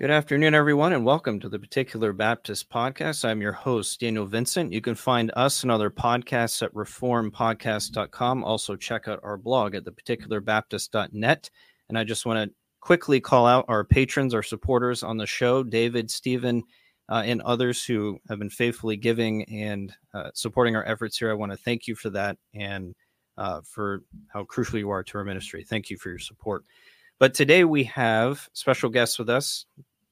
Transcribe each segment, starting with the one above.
Good afternoon, everyone, and welcome to the Particular Baptist Podcast. I'm your host, Daniel Vincent. You can find us and other podcasts at reformpodcast.com. Also, check out our blog at theparticularbaptist.net. And I just want to quickly call out our patrons, our supporters on the show David, Stephen, uh, and others who have been faithfully giving and uh, supporting our efforts here. I want to thank you for that and uh, for how crucial you are to our ministry. Thank you for your support. But today we have special guests with us,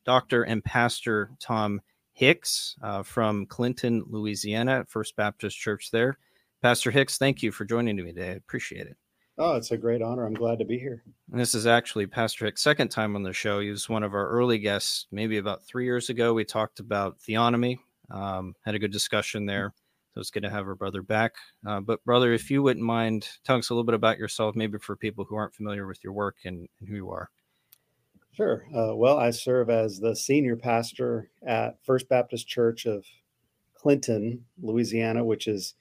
Dr. and Pastor Tom Hicks uh, from Clinton, Louisiana, First Baptist Church there. Pastor Hicks, thank you for joining me today. I appreciate it. Oh, it's a great honor. I'm glad to be here. And this is actually Pastor Hicks' second time on the show. He was one of our early guests, maybe about three years ago. We talked about theonomy, um, had a good discussion there. So it's good to have our brother back. Uh, but, brother, if you wouldn't mind telling us a little bit about yourself, maybe for people who aren't familiar with your work and, and who you are. Sure. Uh, well, I serve as the senior pastor at First Baptist Church of Clinton, Louisiana, which is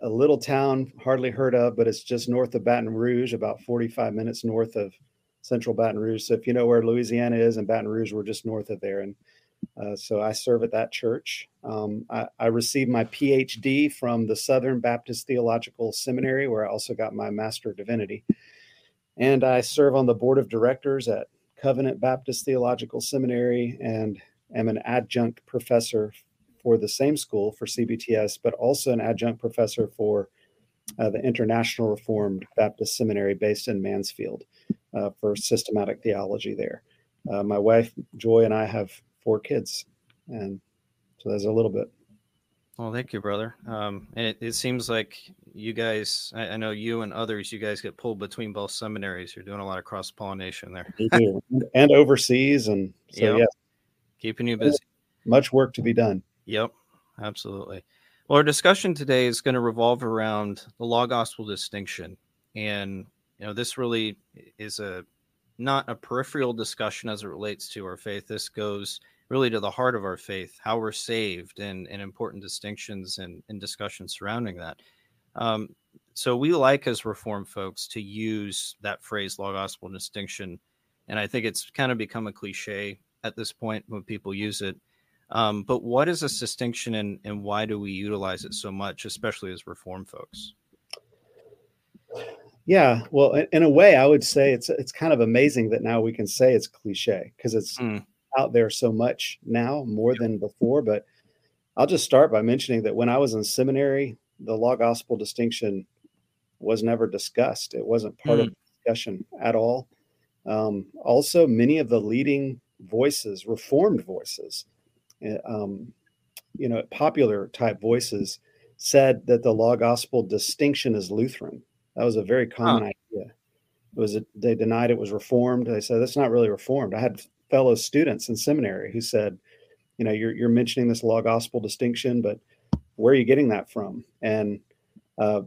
a little town hardly heard of, but it's just north of Baton Rouge, about 45 minutes north of central Baton Rouge. So if you know where Louisiana is and Baton Rouge, we're just north of there. And uh, so I serve at that church. Um, I, I, received my PhD from the Southern Baptist Theological Seminary, where I also got my Master of Divinity. And I serve on the board of directors at Covenant Baptist Theological Seminary and am an adjunct professor for the same school for CBTS, but also an adjunct professor for uh, the International Reformed Baptist Seminary based in Mansfield uh, for systematic theology there. Uh, my wife, Joy, and I have four kids. And so there's a little bit. Well, thank you, brother. Um, and it, it, seems like you guys, I, I, know you and others, you guys get pulled between both seminaries. You're doing a lot of cross pollination there. and overseas. And so, yep. yeah. Keeping you busy. Much work to be done. Yep, absolutely. Well, our discussion today is going to revolve around the law gospel distinction. And, you know, this really is a not a peripheral discussion as it relates to our faith. This goes really to the heart of our faith, how we're saved, and, and important distinctions and, and discussions surrounding that. Um, so we like as Reformed folks to use that phrase, law gospel distinction. And I think it's kind of become a cliche at this point when people use it. Um, but what is this distinction and, and why do we utilize it so much, especially as Reformed folks? Yeah, well, in a way, I would say it's it's kind of amazing that now we can say it's cliche because it's mm. Out there so much now, more than before. But I'll just start by mentioning that when I was in seminary, the law gospel distinction was never discussed. It wasn't part mm. of the discussion at all. Um, also, many of the leading voices, reformed voices, eh, um, you know, popular type voices, said that the law gospel distinction is Lutheran that was a very common huh. idea. It was a, they denied it was reformed. They said that's not really reformed. I had fellow students in seminary who said, you know, you're you're mentioning this law gospel distinction, but where are you getting that from? And uh,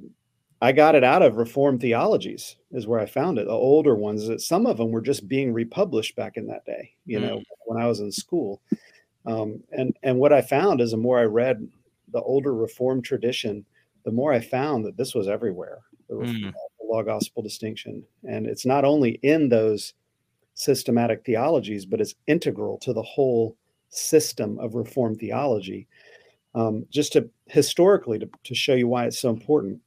I got it out of Reformed theologies, is where I found it. The older ones, that some of them were just being republished back in that day. You know, mm. when I was in school, um, and and what I found is the more I read the older Reformed tradition, the more I found that this was everywhere the, mm. the law gospel distinction. And it's not only in those systematic theologies, but is integral to the whole system of Reformed theology. Um, just to historically to, to, show you why it's so important,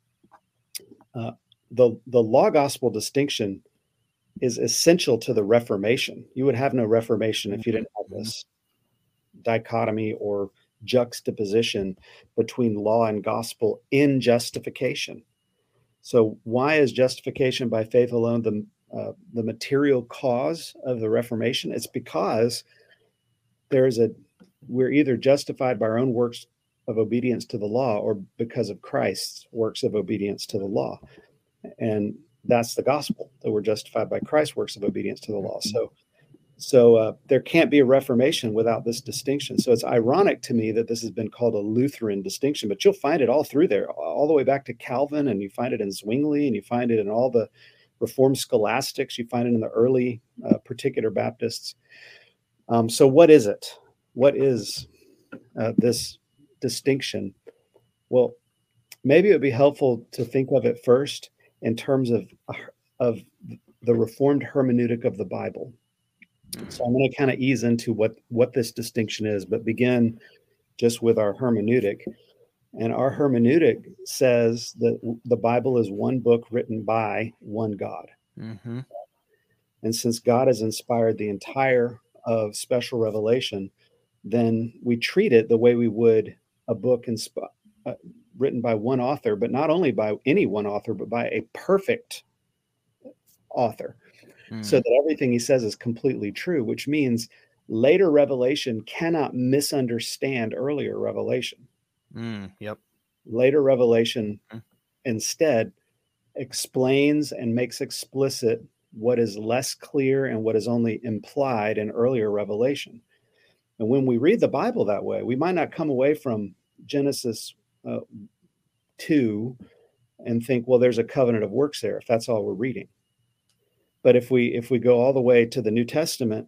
uh, the the law gospel distinction is essential to the Reformation. You would have no Reformation if you didn't have mm-hmm. this dichotomy or juxtaposition between law and gospel in justification. So, why is justification by faith alone the uh, the material cause of the Reformation? It's because there is a we're either justified by our own works of obedience to the law or because of Christ's works of obedience to the law, and that's the gospel that we're justified by Christ's works of obedience to the law. So so uh, there can't be a reformation without this distinction. So it's ironic to me that this has been called a Lutheran distinction, but you'll find it all through there, all the way back to Calvin, and you find it in Zwingli, and you find it in all the Reformed scholastics. You find it in the early uh, particular Baptists. Um, so what is it? What is uh, this distinction? Well, maybe it would be helpful to think of it first in terms of of the Reformed hermeneutic of the Bible So I'm going to kind of ease into what what this distinction is, but begin just with our hermeneutic. And our hermeneutic says that the Bible is one book written by one God. Mm-hmm. And since God has inspired the entire of special revelation, then we treat it the way we would a book insp- uh, written by one author, but not only by any one author, but by a perfect author. Mm. So that everything he says is completely true, which means later revelation cannot misunderstand earlier revelation. Mm, yep. Later revelation mm. instead explains and makes explicit what is less clear and what is only implied in earlier revelation. And when we read the Bible that way, we might not come away from Genesis uh, 2 and think, well, there's a covenant of works there, if that's all we're reading. But if we if we go all the way to the New Testament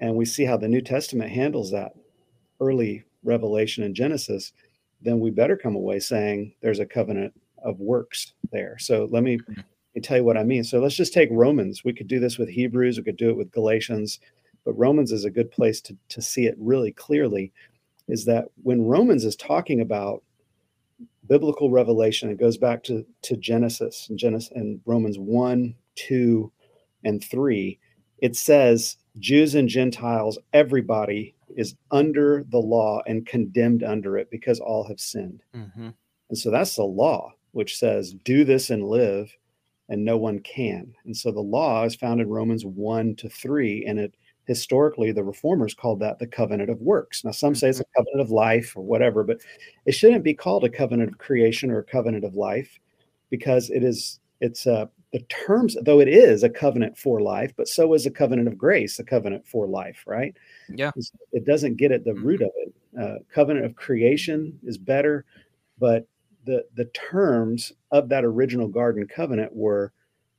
and we see how the New Testament handles that early revelation in Genesis, then we better come away saying there's a covenant of works there. So let me, hmm. let me tell you what I mean. So let's just take Romans. We could do this with Hebrews, we could do it with Galatians, but Romans is a good place to, to see it really clearly. Is that when Romans is talking about biblical revelation, it goes back to, to Genesis and Genesis and Romans 1, 2, and 3. It says Jews and Gentiles, everybody is under the law and condemned under it because all have sinned. Mm-hmm. And so that's the law, which says, do this and live, and no one can. And so the law is found in Romans 1 to 3, and it historically the reformers called that the covenant of works. Now, some say it's a mm-hmm. covenant of life or whatever, but it shouldn't be called a covenant of creation or a covenant of life because it is it's uh, the terms though it is a covenant for life but so is a covenant of grace a covenant for life right? Yeah. It doesn't get at the mm-hmm. root of it. Uh, covenant of creation is better but the the terms of that original garden covenant were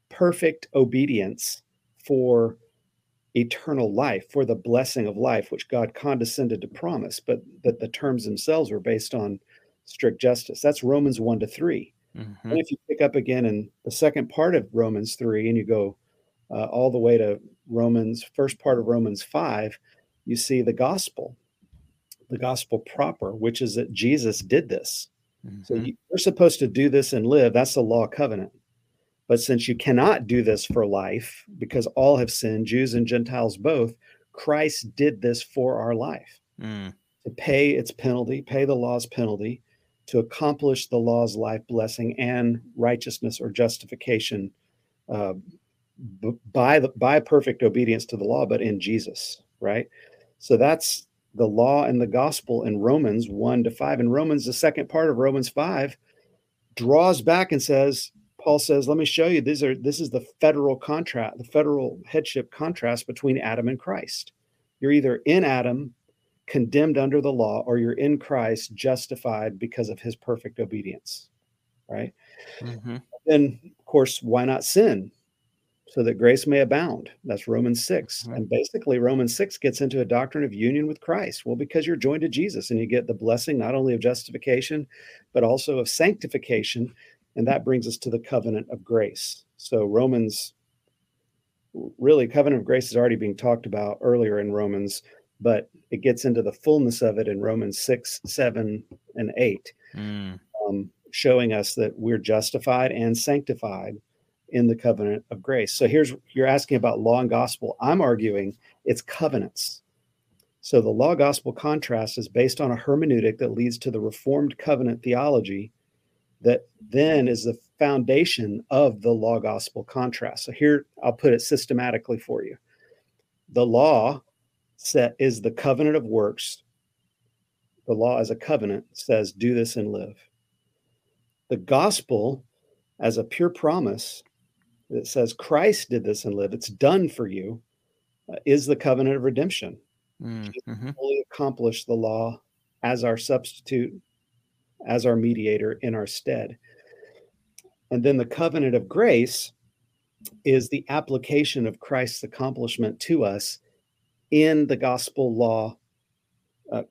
perfect obedience for eternal life for the blessing of life which god condescended to promise but that the terms themselves were based on strict justice. That's romans 1 to 3 Mm-hmm. And if you pick up again in the second part of Romans 3 and you go uh, all the way to Romans, first part of Romans 5, you see the gospel, the gospel proper, which is that Jesus did this. Mm-hmm. So you, you're supposed to do this and live. That's the law covenant. But since you cannot do this for life, because all have sinned, Jews and Gentiles both, Christ did this for our life mm. to pay its penalty, pay the law's penalty, to accomplish the law's life blessing and righteousness or justification uh, b- by the by perfect obedience to the law, but in Jesus, right? So that's the law and the gospel in Romans 1 to 5. In Romans, the second part of Romans 5, draws back and says, Paul says, let me show you these are this is the federal contract, the federal headship contrast between Adam and Christ. You're either in Adam condemned under the law or you're in Christ justified because of his perfect obedience. Right. Mm-hmm. And of course, why not sin? So that grace may abound. That's Romans 6. Mm-hmm. And basically, Romans 6 gets into a doctrine of union with Christ. Well, because you're joined to Jesus and you get the blessing not only of justification, but also of sanctification. And that brings us to the covenant of grace. So, Romans really, covenant of grace is already being talked about earlier in Romans but it gets into the fullness of it in Romans 6, 7, and 8, mm. um, showing us that we're justified and sanctified in the covenant of grace. So here's you're asking about law and gospel. I'm arguing it's covenants. So the law gospel contrast is based on a hermeneutic that leads to the reformed covenant theology that then is the foundation of the law gospel contrast. So here I'll put it systematically for you. The law set is the covenant of works. The law as a covenant says, do this and live. The gospel as a pure promise that says Christ did this and live, it's done for you, uh, is the covenant of redemption. Mm-hmm. Fully accomplished the law as our substitute, as our mediator in our stead. And then the covenant of grace is the application of Christ's accomplishment to us in the gospel law uh,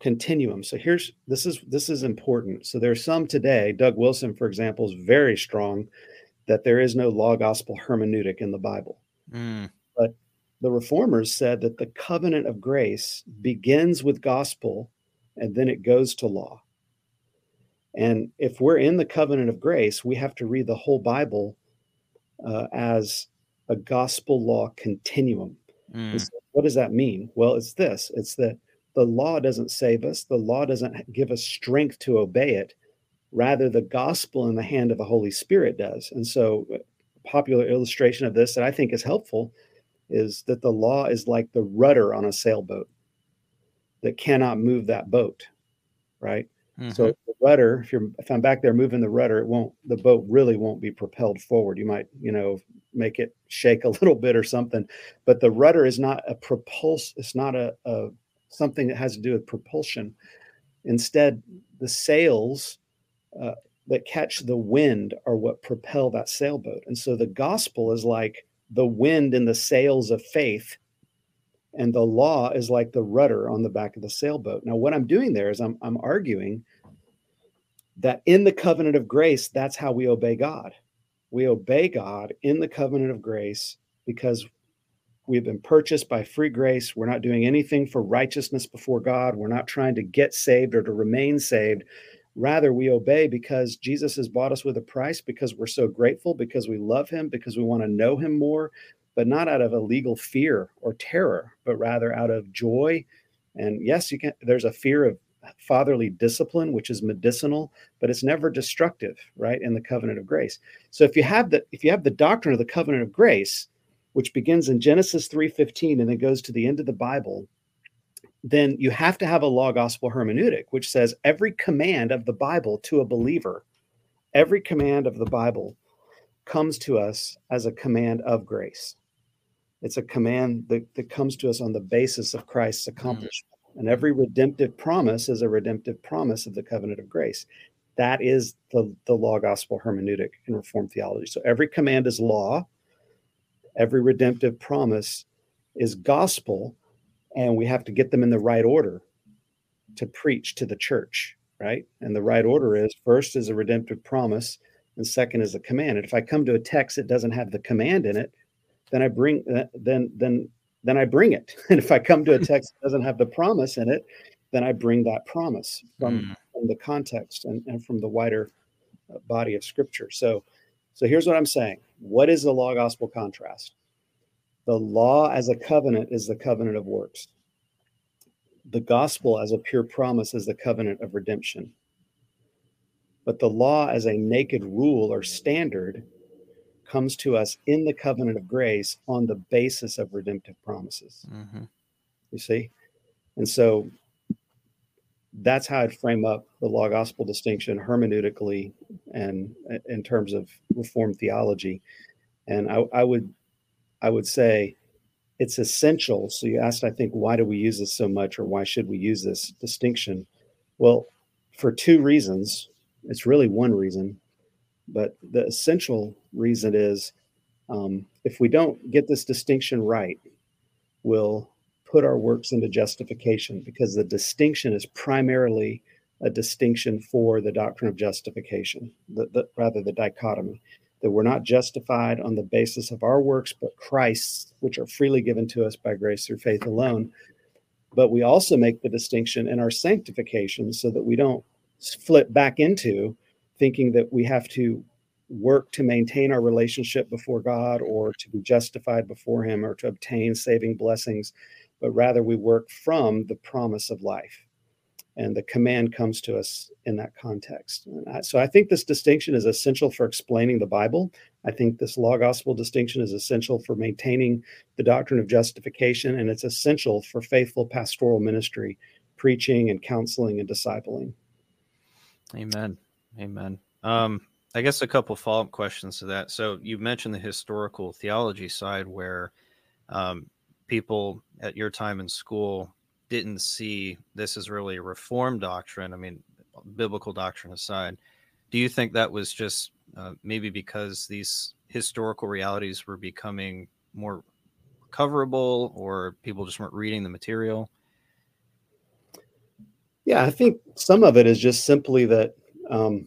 continuum. So here's this is this is important. So there's some today. Doug Wilson, for example, is very strong that there is no law gospel hermeneutic in the Bible. Mm. But the reformers said that the covenant of grace begins with gospel and then it goes to law. And if we're in the covenant of grace, we have to read the whole Bible uh, as a gospel law continuum. Mm. So what does that mean? Well, it's this it's that the law doesn't save us, the law doesn't give us strength to obey it. Rather, the gospel in the hand of the Holy Spirit does. And so, a popular illustration of this that I think is helpful is that the law is like the rudder on a sailboat that cannot move that boat, right? Mm-hmm. So the rudder, if you're if I'm back there moving the rudder, it won't the boat really won't be propelled forward. You might, you know, make it shake a little bit or something. But the rudder is not a propulse, it's not a, a something that has to do with propulsion. Instead, the sails uh, that catch the wind are what propel that sailboat. And so the gospel is like the wind in the sails of faith and the law is like the rudder on the back of the sailboat. Now, what I'm doing there is I'm, I'm arguing that in the covenant of grace, that's how we obey God. We obey God in the covenant of grace because we've been purchased by free grace. We're not doing anything for righteousness before God. We're not trying to get saved or to remain saved. Rather, we obey because Jesus has bought us with a price, because we're so grateful, because we love him, because we want to know him more, but not out of a legal fear or terror, but rather out of joy. And yes, you can there's a fear of fatherly discipline, which is medicinal, but it's never destructive, right? In the covenant of grace. So if you have the if you have the doctrine of the covenant of grace, which begins in Genesis 3:15 and then goes to the end of the Bible, then you have to have a law gospel hermeneutic, which says every command of the Bible to a believer, every command of the Bible comes to us as a command of grace. It's a command that, that comes to us on the basis of Christ's mm. accomplishment. And every redemptive promise is a redemptive promise of the covenant of grace. That is the, the law gospel hermeneutic in Reformed theology. So every command is law, every redemptive promise is gospel, and we have to get them in the right order to preach to the church, right? And the right order is first is a redemptive promise, and second is a command. And if I come to a text that doesn't have the command in it, then I bring uh, then then then I bring it. And if I come to a text that doesn't have the promise in it, then I bring that promise from, mm. from the context and, and from the wider uh, body of scripture. So so here's what I'm saying. What is the law gospel contrast? The law as a covenant is the covenant of works. The gospel as a pure promise is the covenant of redemption. But the law as a naked rule or standard comes to us in the covenant of grace on the basis of redemptive promises. Mm-hmm. You see? And so that's how I'd frame up the law gospel distinction hermeneutically and in terms of reformed theology. And I, I would I would say it's essential. So you asked, I think, why do we use this so much or why should we use this distinction? Well, for two reasons. It's really one reason, but the essential reason is um, if we don't get this distinction right, we'll put our works into justification because the distinction is primarily a distinction for the doctrine of justification, the, the, rather the dichotomy that we're not justified on the basis of our works, but Christ's, which are freely given to us by grace through faith alone. But we also make the distinction in our sanctification so that we don't flip back into thinking that we have to work to maintain our relationship before God or to be justified before Him or to obtain saving blessings, but rather we work from the promise of life and the command comes to us in that context. I, so I think this distinction is essential for explaining the Bible. I think this law gospel distinction is essential for maintaining the doctrine of justification, and it's essential for faithful pastoral ministry, preaching and counseling and discipling. Amen. Amen. Um, I guess a couple follow up questions to that. So you mentioned the historical theology side where um, people at your time in school didn't see this as really a reform doctrine. I mean, biblical doctrine aside, do you think that was just uh, maybe because these historical realities were becoming more coverable or people just weren't reading the material? Yeah, I think some of it is just simply that um,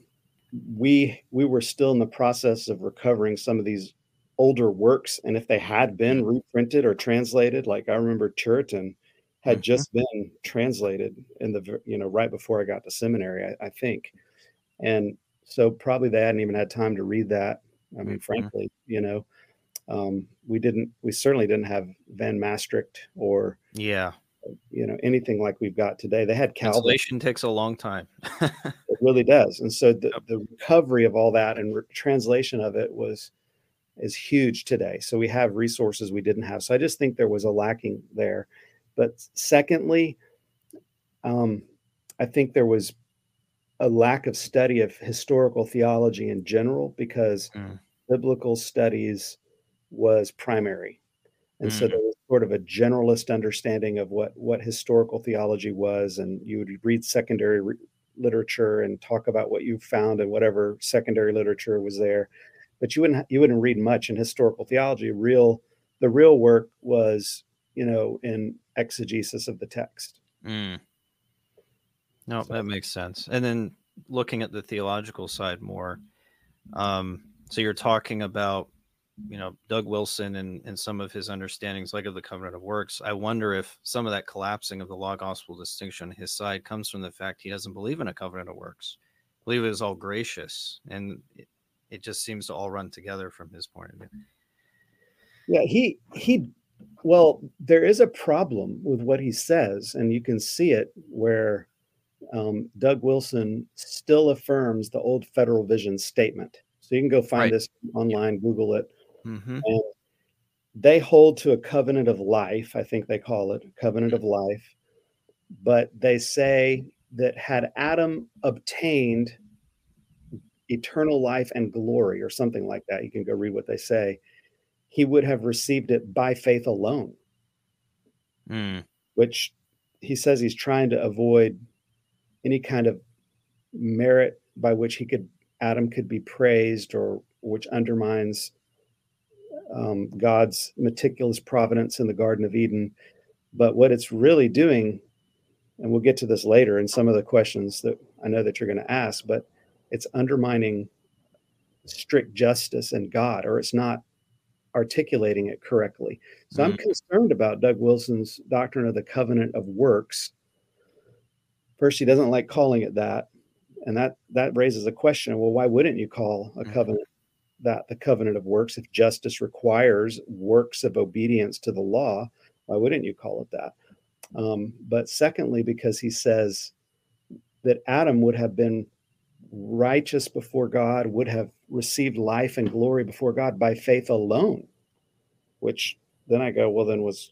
we we were still in the process of recovering some of these older works, and if they had been reprinted or translated, like I remember Turretin had mm-hmm. just been translated in the you know right before I got to seminary, I, I, think, and so probably they hadn't even had time to read that. I mean, mm-hmm. frankly, you know, um, we didn't. We certainly didn't have Van Maastricht or yeah, you know, anything like we've got today. They had Calvin. Translation takes a long time. it really does, and so the, the recovery of all that and re- translation of it was is huge today. So we have resources we didn't have. So I just think there was a lacking there. But secondly, um, I think there was a lack of study of historical theology in general because mm. biblical studies was primary. And mm. so there sort of a generalist understanding of what, what historical theology was. And you would read secondary re- literature and talk about what you found and whatever secondary literature was there. But you wouldn't you wouldn't read much in historical theology. Real the real work was, you know, in exegesis of the text. Mm. No, so. that makes sense. And then looking at the theological side more, um, so you're talking about, you know, Doug Wilson and, and some of his understandings, like of the covenant of works. I wonder if some of that collapsing of the law gospel distinction on his side comes from the fact he doesn't believe in a covenant of works. I believe it is all gracious, and it, it just seems to all run together from his point of view. Yeah, he he well, there is a problem with what he says, and you can see it where um, Doug Wilson still affirms the old Federal Vision statement. So you can go find right. this online, Google it. Mm-hmm. And they hold to a covenant of life, I think they call it covenant of life. But they say that had Adam obtained eternal life and glory, or something like that, you can go read what they say he would have received it by faith alone. Mm. Which he says he's trying to avoid any kind of merit by which he could Adam could be praised or which undermines um, God's meticulous providence in the Garden of Eden. But what it's really doing, and we'll get to this later in some of the questions that I know that you're going to ask, but it's undermining strict justice and God, or it's not articulating it correctly. So mm-hmm. I'm concerned about Doug Wilson's doctrine of the covenant of works. First, he doesn't like calling it that, and that that raises a question. Well, why wouldn't you call a mm-hmm. covenant that the covenant of works if justice requires works of obedience to the law? Why wouldn't you call it that? Um, but secondly, because he says that Adam would have been righteous before God, would have received life and glory before God by faith alone. Which then I go, well, then was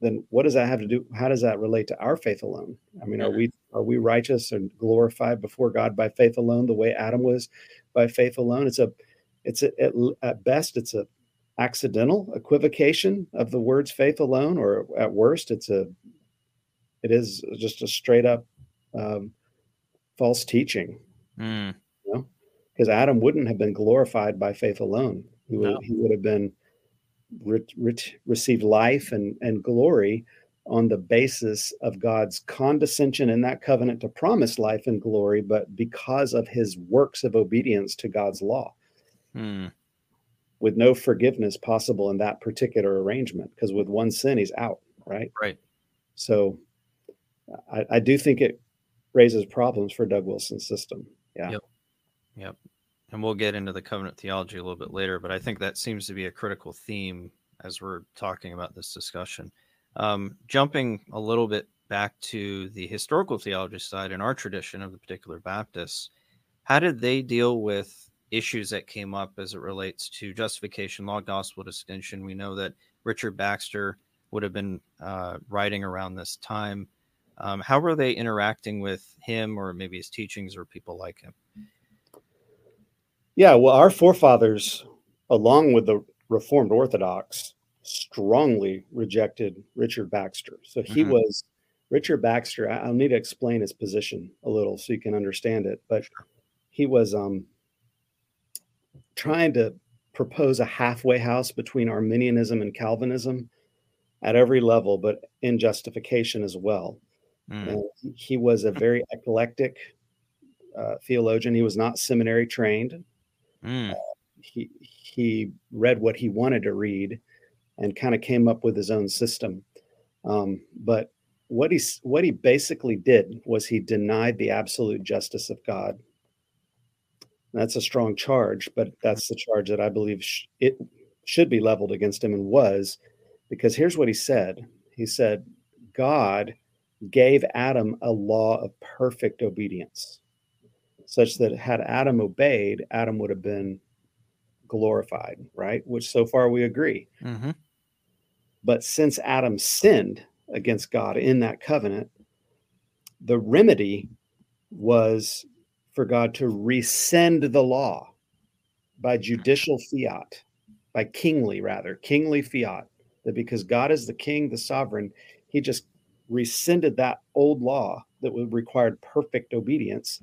then what does that have to do? How does that relate to our faith alone? I mean, are we are we righteous and glorified before God by faith alone, the way Adam was by faith alone? It's a it's a, at, at best it's a accidental equivocation of the words faith alone, or at worst, it's a it is just a straight up um, false teaching Mm. You know, because Adam wouldn't have been glorified by faith alone. He would, no. he would have been re- re- received life and, and glory on the basis of God's condescension in that covenant to promise life and glory, but because of his works of obedience to God's law. Mm. With no forgiveness possible in that particular arrangement, because with one sin, he's out, right? Right. So I, I do think it raises problems for Doug Wilson's system. Yeah. Yep. Yep. And we'll get into the covenant theology a little bit later, but I think that seems to be a critical theme as we're talking about this discussion. Um, jumping a little bit back to the historical theology side in our tradition of the particular Baptists, how did they deal with issues that came up as it relates to justification, law, gospel distinction? We know that Richard Baxter would have been uh, writing around this time. Um, how were they interacting with him or maybe his teachings or people like him? Yeah, well, our forefathers, along with the Reformed Orthodox, strongly rejected Richard Baxter. So he mm-hmm. was Richard Baxter. I'll need to explain his position a little so you can understand it. But he was um, trying to propose a halfway house between Arminianism and Calvinism at every level, but in justification as well. Mm. he was a very eclectic uh, theologian. He was not seminary trained. Mm. Uh, he he read what he wanted to read and kind of came up with his own system. Um, but what he what he basically did was he denied the absolute justice of God. That's a strong charge, but that's the charge that I believe sh- it should be leveled against him and was, because here's what he said. He said, God gave Adam a law of perfect obedience, such that had Adam obeyed, Adam would have been glorified, right? Which so far we agree. Mm-hmm. But since Adam sinned against God in that covenant, the remedy was for God to rescind the law by judicial fiat, by kingly rather, kingly fiat, that because God is the king, the sovereign, he just rescinded that old law that would required perfect obedience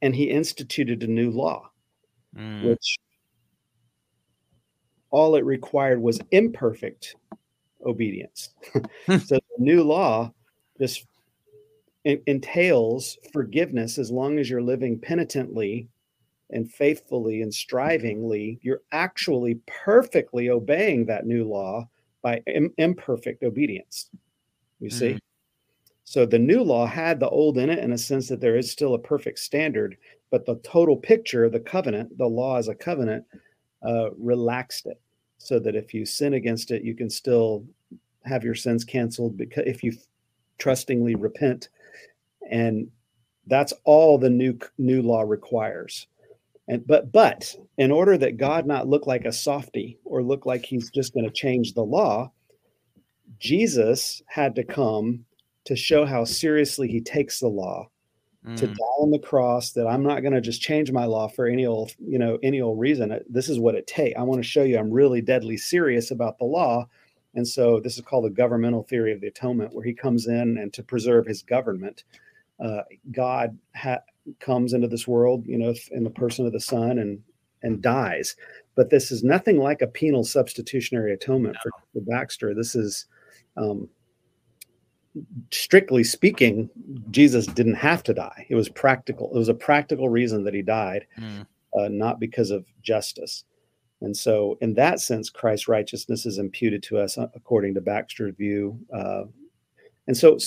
and he instituted a new law mm. which all it required was imperfect obedience. So the new law just entails forgiveness as long as you're living penitently and faithfully and strivingly. You're actually perfectly obeying that new law by Im- imperfect obedience. You see? Mm. So the new law had the old in it in a sense that there is still a perfect standard, but the total picture, of the covenant, the law as a covenant, uh, relaxed it so that if you sin against it, you can still have your sins canceled because if you trustingly repent and that's all the new new law requires and but but in order that god not look like a softy or look like he's just going to change the law jesus had to come to show how seriously he takes the law to mm. die on the cross that I'm not going to just change my law for any old, you know, any old reason. This is what it takes. I want to show you I'm really deadly serious about the law. And so this is called the governmental theory of the atonement, where he comes in and to preserve his government, uh, God ha- comes into this world, you know, in the person of the Son and and dies. But this is nothing like a penal substitutionary atonement no. for, Baxter. This is um, strictly speaking, Jesus didn't have to die. It was practical. It was a practical reason that he died, mm. uh, not because of justice. And so, in that sense, Christ's righteousness is imputed to us uh, according to Baxter's view. Uh, and so,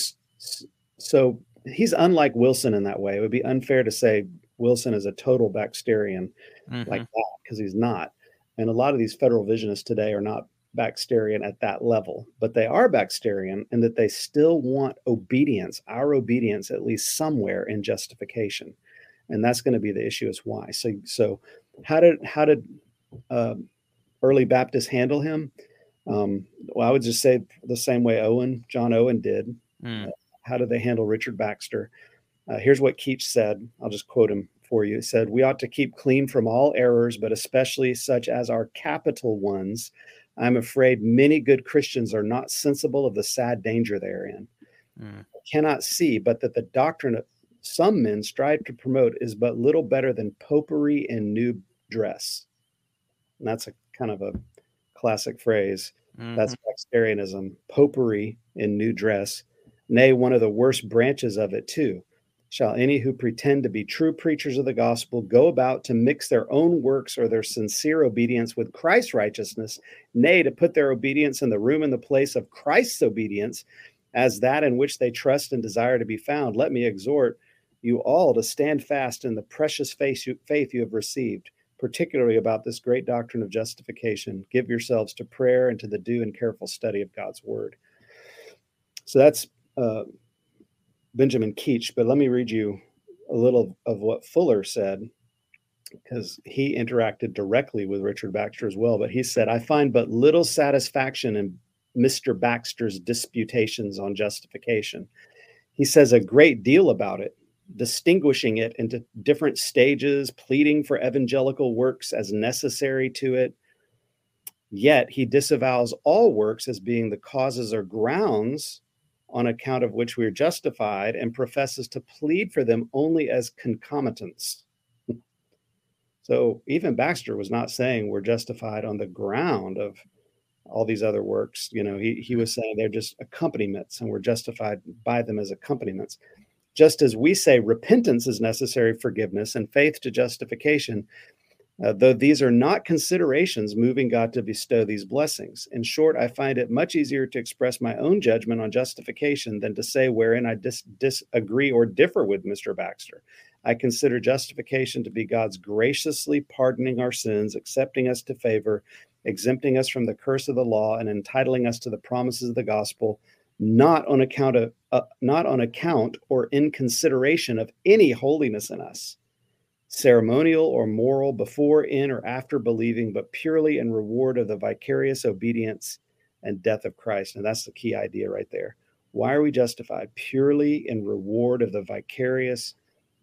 so he's unlike Wilson in that way. It would be unfair to say Wilson is a total Baxterian mm-hmm. like that because he's not. And a lot of these federal visionists today are not Baxterian at that level, but they are Baxterian in that they still want obedience, our obedience, at least somewhere in justification, and that's going to be the issue. Is why. So, so how did how did uh, early Baptists handle him? Um, well, I would just say the same way Owen, John Owen did. Mm. Uh, how do they handle Richard Baxter? Uh, here's what Keach said. I'll just quote him for you. He said, We ought to keep clean from all errors, but especially such as are capital ones, I'm afraid many good Christians are not sensible of the sad danger therein. Mm. Cannot see, but that the doctrine of some men strive to promote is but little better than popery in new dress. And that's a kind of a classic phrase. Mm-hmm. That's Baxterianism, popery in new dress. Nay, one of the worst branches of it, too shall any who pretend to be true preachers of the gospel go about to mix their own works or their sincere obedience with Christ's righteousness, nay, to put their obedience in the room and the place of Christ's obedience, as that in which they trust and desire to be found. Let me exhort you all to stand fast in the precious faith you, have received, particularly about this great doctrine of justification. Give yourselves to prayer and to the due and careful study of God's word. So that's uh, Benjamin Keach, but let me read you a little of what Fuller said because he interacted directly with Richard Baxter as well. But he said, I find but little satisfaction in Mr. Baxter's disputations on justification. He says a great deal about it, distinguishing it into different stages, pleading for evangelical works as necessary to it. Yet he disavows all works as being the causes or grounds on account of which we are justified and professes to plead for them only as concomitants. so even Baxter was not saying we're justified on the ground of all these other works. You know, he, he was saying they're just accompaniments and we're justified by them as accompaniments. Just as we say repentance is necessary forgiveness and faith to justification, uh, though these are not considerations moving God to bestow these blessings. In short, I find it much easier to express my own judgment on justification than to say wherein I dis- disagree or differ with Mr. Baxter. I consider justification to be God's graciously pardoning our sins, accepting us to favor, exempting us from the curse of the law, and entitling us to the promises of the gospel, not on account of uh, not on account or in consideration of any holiness in us ceremonial or moral before, in, or after believing, but purely in reward of the vicarious obedience and death of Christ. And that's the key idea right there. Why are we justified? Purely in reward of the vicarious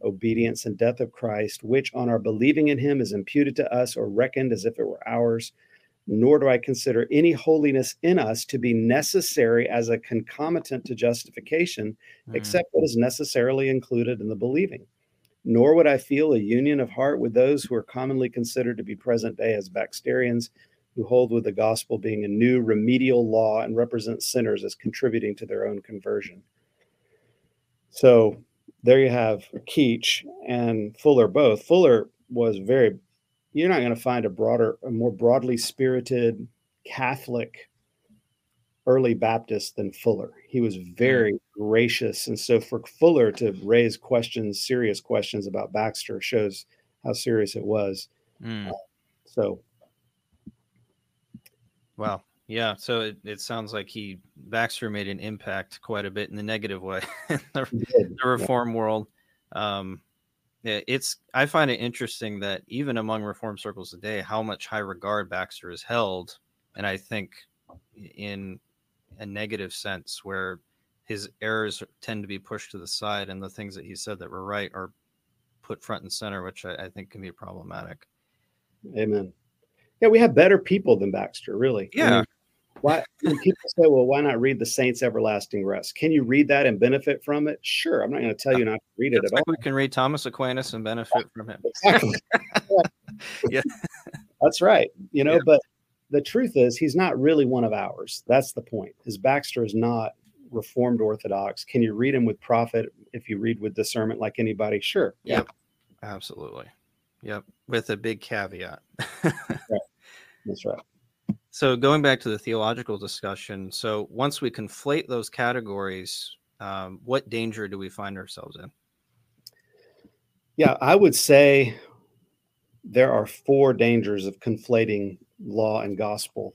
obedience and death of Christ, which on our believing in him is imputed to us or reckoned as if it were ours. Nor do I consider any holiness in us to be necessary as a concomitant to justification, mm. except what is necessarily included in the believing nor would I feel a union of heart with those who are commonly considered to be present day as Baxterians, who hold with the gospel being a new remedial law and represent sinners as contributing to their own conversion. So there you have Keach and Fuller both. Fuller was very, you're not going to find a broader, a more broadly spirited Catholic early Baptist than Fuller. He was mm. very gracious. And so for Fuller to raise questions, serious questions about Baxter shows how serious it was. Mm. Uh, so. Wow. Yeah. So it, it sounds like he, Baxter made an impact quite a bit in the negative way in the, the reform yeah. world. Um, it's I find it interesting that even among reform circles today, how much high regard Baxter is held, and I think in a negative sense where his errors tend to be pushed to the side and the things that he said that were right are put front and center, which I, I think can be problematic. Amen. Yeah, we have better people than Baxter, really. Yeah. I mean, why people say, well, why not read the Saints Everlasting Rest? Can you read that and benefit from it? Sure. I'm not going to tell you not to read it at like all. We can read Thomas Aquinas and benefit from him. Exactly. yeah. That's right. You know, yeah. but the truth is he's not really one of ours. That's the point. His Baxter is not Reformed Orthodox. Can you read them with profit if you read with discernment like anybody? Sure. Yeah. Absolutely. Yep. With a big caveat. right. That's right. So going back to the theological discussion, so once we conflate those categories, um, what danger do we find ourselves in? Yeah, I would say there are four dangers of conflating law and gospel.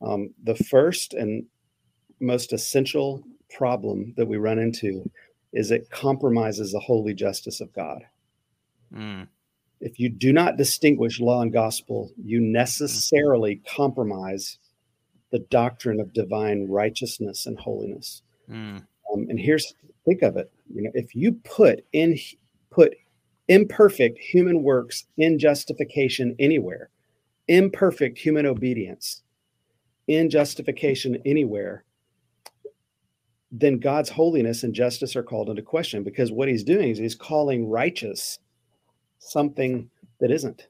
Um, the first and most essential problem that we run into is it compromises the holy justice of God. Mm. If you do not distinguish law and gospel, you necessarily compromise the doctrine of divine righteousness and holiness. Mm. Um, and here's think of it: you know, if you put in put imperfect human works in justification anywhere, imperfect human obedience in justification anywhere, then God's holiness and justice are called into question because what he's doing is he's calling righteous something that isn't.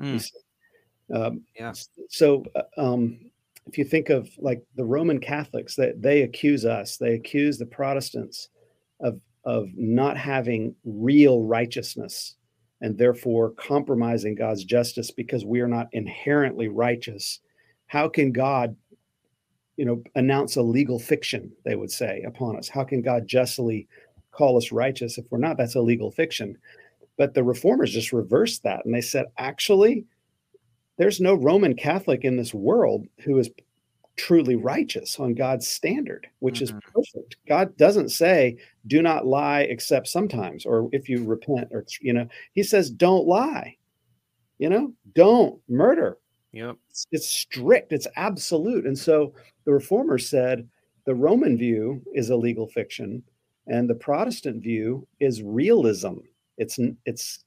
Mm. Um, yeah. So, uh, um, if you think of like the Roman Catholics, that they accuse us, they accuse the Protestants of of not having real righteousness and therefore compromising God's justice because we are not inherently righteous. How can God, you know, announce a legal fiction, they would say, upon us? How can God justly call us righteous if we're not? That's a legal fiction. But the reformers just reversed that and they said, actually, there's no Roman Catholic in this world who is truly righteous on God's standard, which mm-hmm. is perfect. God doesn't say, do not lie except sometimes, or if you repent, or, you know, he says, don't lie, you know, don't murder. Yep. It's, it's strict, it's absolute. And so the reformers said the Roman view is a legal fiction, and the Protestant view is realism. It's, it's,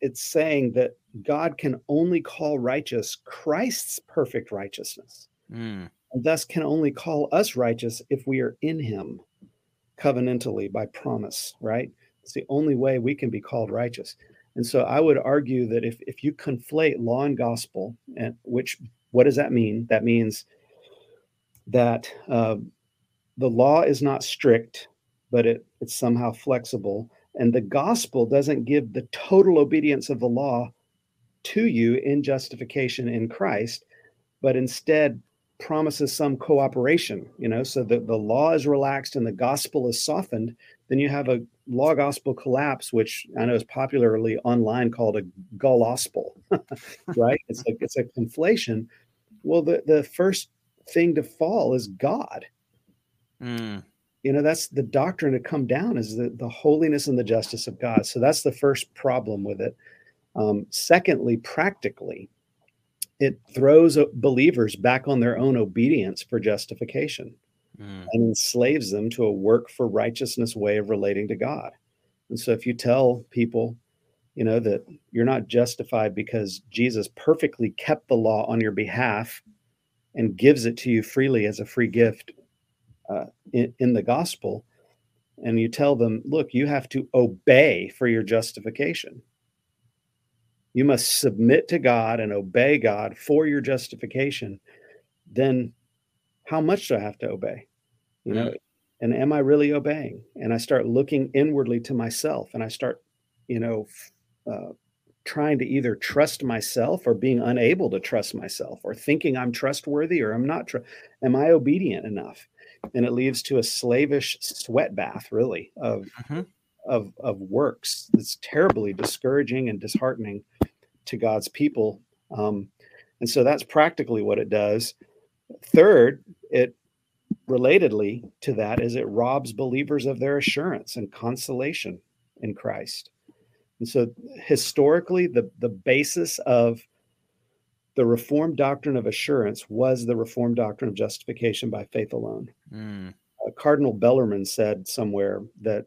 it's saying that God can only call righteous Christ's perfect righteousness. Mm. And thus can only call us righteous if we are in him covenantally by promise, right? It's the only way we can be called righteous. And so I would argue that if, if you conflate law and gospel, and which what does that mean? That means that uh, the law is not strict, but it, it's somehow flexible. And the gospel doesn't give the total obedience of the law to you in justification in Christ, but instead promises some cooperation, you know, so that the law is relaxed and the gospel is softened, then you have a law gospel collapse, which I know is popularly online called a gospel, right? it's like it's a conflation. Well, the, the first thing to fall is God. Mm. You know, that's the doctrine to come down is the, the holiness and the justice of God. So that's the first problem with it. Um, secondly, practically, it throws believers back on their own obedience for justification mm. and enslaves them to a work for righteousness way of relating to God. And so if you tell people, you know, that you're not justified because Jesus perfectly kept the law on your behalf and gives it to you freely as a free gift uh, in, in the gospel, and you tell them, look, you have to obey for your justification you must submit to God and obey God for your justification, then how much do I have to obey? You know, and am I really obeying? And I start looking inwardly to myself and I start, you know, uh, trying to either trust myself or being unable to trust myself or thinking I'm trustworthy or I'm not. Tr- am I obedient enough? And it leads to a slavish sweat bath, really, of mm-hmm of of works that's terribly discouraging and disheartening to God's people. Um, and so that's practically what it does. Third, it relatedly to that is it robs believers of their assurance and consolation in Christ. And so historically, the, the basis of the Reformed doctrine of assurance was the Reformed doctrine of justification by faith alone. Mm. Uh, Cardinal Bellarmine said somewhere that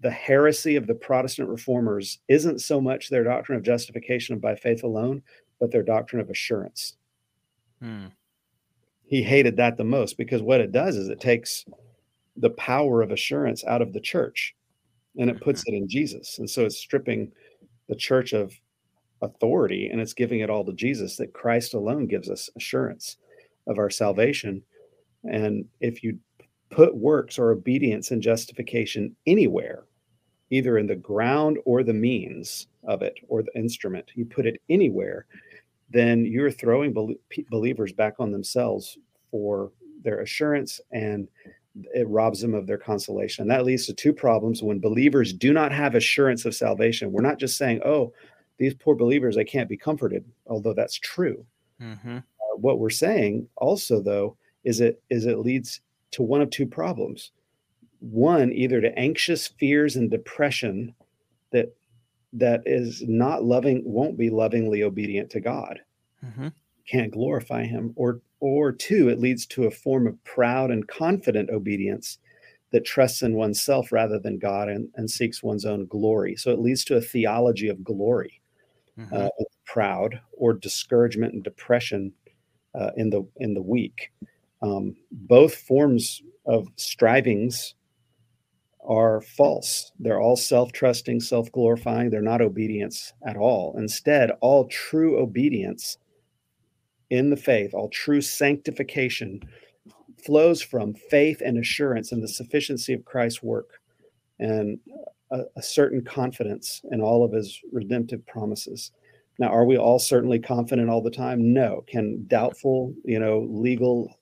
the heresy of the Protestant reformers isn't so much their doctrine of justification by faith alone, but their doctrine of assurance. Hmm. He hated that the most because what it does is it takes the power of assurance out of the church and it puts it in Jesus. And so it's stripping the church of authority and it's giving it all to Jesus that Christ alone gives us assurance of our salvation. And if you put works or obedience and justification anywhere, either in the ground or the means of it or the instrument, you put it anywhere, then you're throwing believers back on themselves for their assurance and it robs them of their consolation. That leads to two problems. When believers do not have assurance of salvation, we're not just saying, oh, these poor believers, they can't be comforted, although that's true. Mm-hmm. Uh, what we're saying also, though, is it is it leads to one of two problems one either to anxious fears and depression that that is not loving won't be lovingly obedient to god mm-hmm. can't glorify him or or two it leads to a form of proud and confident obedience that trusts in oneself rather than god and, and seeks one's own glory so it leads to a theology of glory mm-hmm. uh, proud or discouragement and depression uh, in the in the weak um, both forms of strivings are false. They're all self trusting, self glorifying. They're not obedience at all. Instead, all true obedience in the faith, all true sanctification flows from faith and assurance in the sufficiency of Christ's work and a, a certain confidence in all of his redemptive promises. Now, are we all certainly confident all the time? No. Can doubtful, you know, legal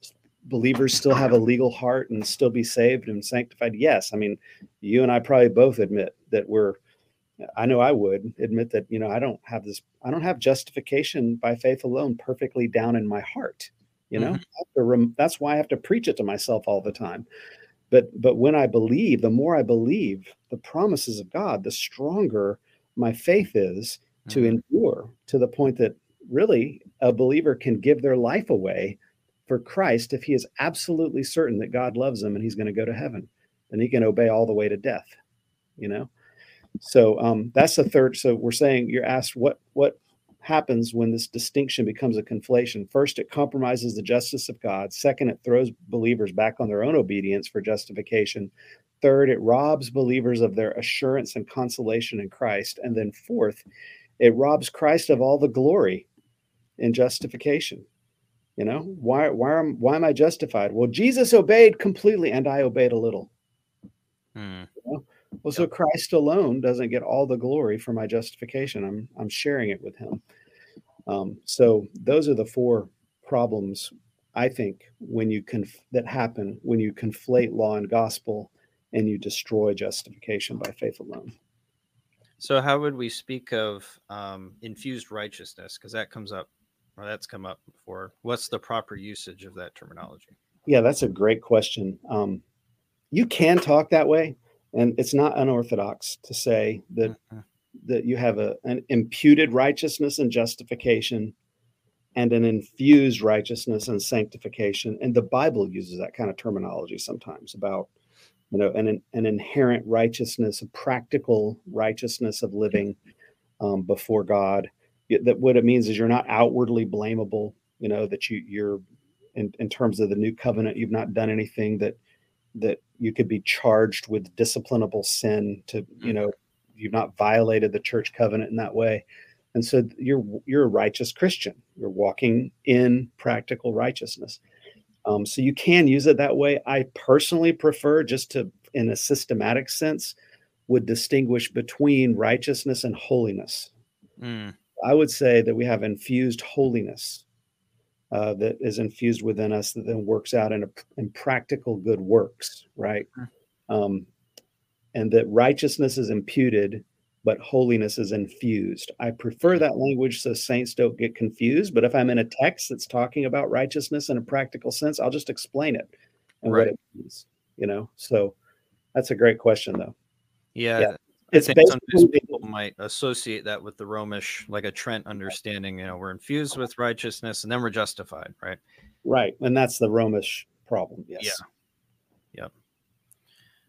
believers still have a legal heart and still be saved and sanctified? Yes. I mean, you and I probably both admit that we're, I know I would admit that, you know, I don't have this, I don't have justification by faith alone perfectly down in my heart. You know, mm-hmm. that's why I have to preach it to myself all the time. But, but when I believe, the more I believe the promises of God, the stronger my faith is to mm-hmm. endure to the point that really a believer can give their life away for Christ if he is absolutely certain that God loves him and he's going to go to heaven. Then he can obey all the way to death, you know? So um, that's the third. So we're saying you're asked what what happens when this distinction becomes a conflation. First, it compromises the justice of God. Second, it throws believers back on their own obedience for justification. Third, it robs believers of their assurance and consolation in Christ. And then fourth, it robs Christ of all the glory in justification. You know, why why am why am I justified? Well, Jesus obeyed completely, and I obeyed a little. Hmm. You know? Well, so Christ alone doesn't get all the glory for my justification. I'm I'm sharing it with Him. Um, so those are the four problems I think when you conf- that happen when you conflate law and gospel and you destroy justification by faith alone. So how would we speak of um, infused righteousness? Because that comes up, or that's come up before. What's the proper usage of that terminology? Yeah, that's a great question. Um, you can talk that way, and it's not unorthodox to say that mm-hmm. that you have a, an imputed righteousness and justification and an infused righteousness and sanctification and the bible uses that kind of terminology sometimes about you know an, an inherent righteousness a practical righteousness of living um, before god that what it means is you're not outwardly blamable you know that you you're in, in terms of the new covenant you've not done anything that that you could be charged with disciplinable sin to you know you've not violated the church covenant in that way. And so you're you're a righteous christian. You're walking in practical righteousness. Um, so you can use it that way. I personally prefer just to in a systematic sense would distinguish between righteousness and holiness. Mm. I would say that we have infused holiness uh, that is infused within us that then works out in, a, in practical good works, right? Mm. Um, and that righteousness is imputed, but holiness is infused. I prefer that language so saints don't get confused. But if I'm in a text that's talking about righteousness in a practical sense, I'll just explain it and right. what it means, you know? So that's a great question, though. Yeah, yeah it's basically people might associate that with the Romish, like a Trent understanding. You know, we're infused with righteousness, and then we're justified, right? Right, and that's the Romish problem. Yes. Yeah. Yep.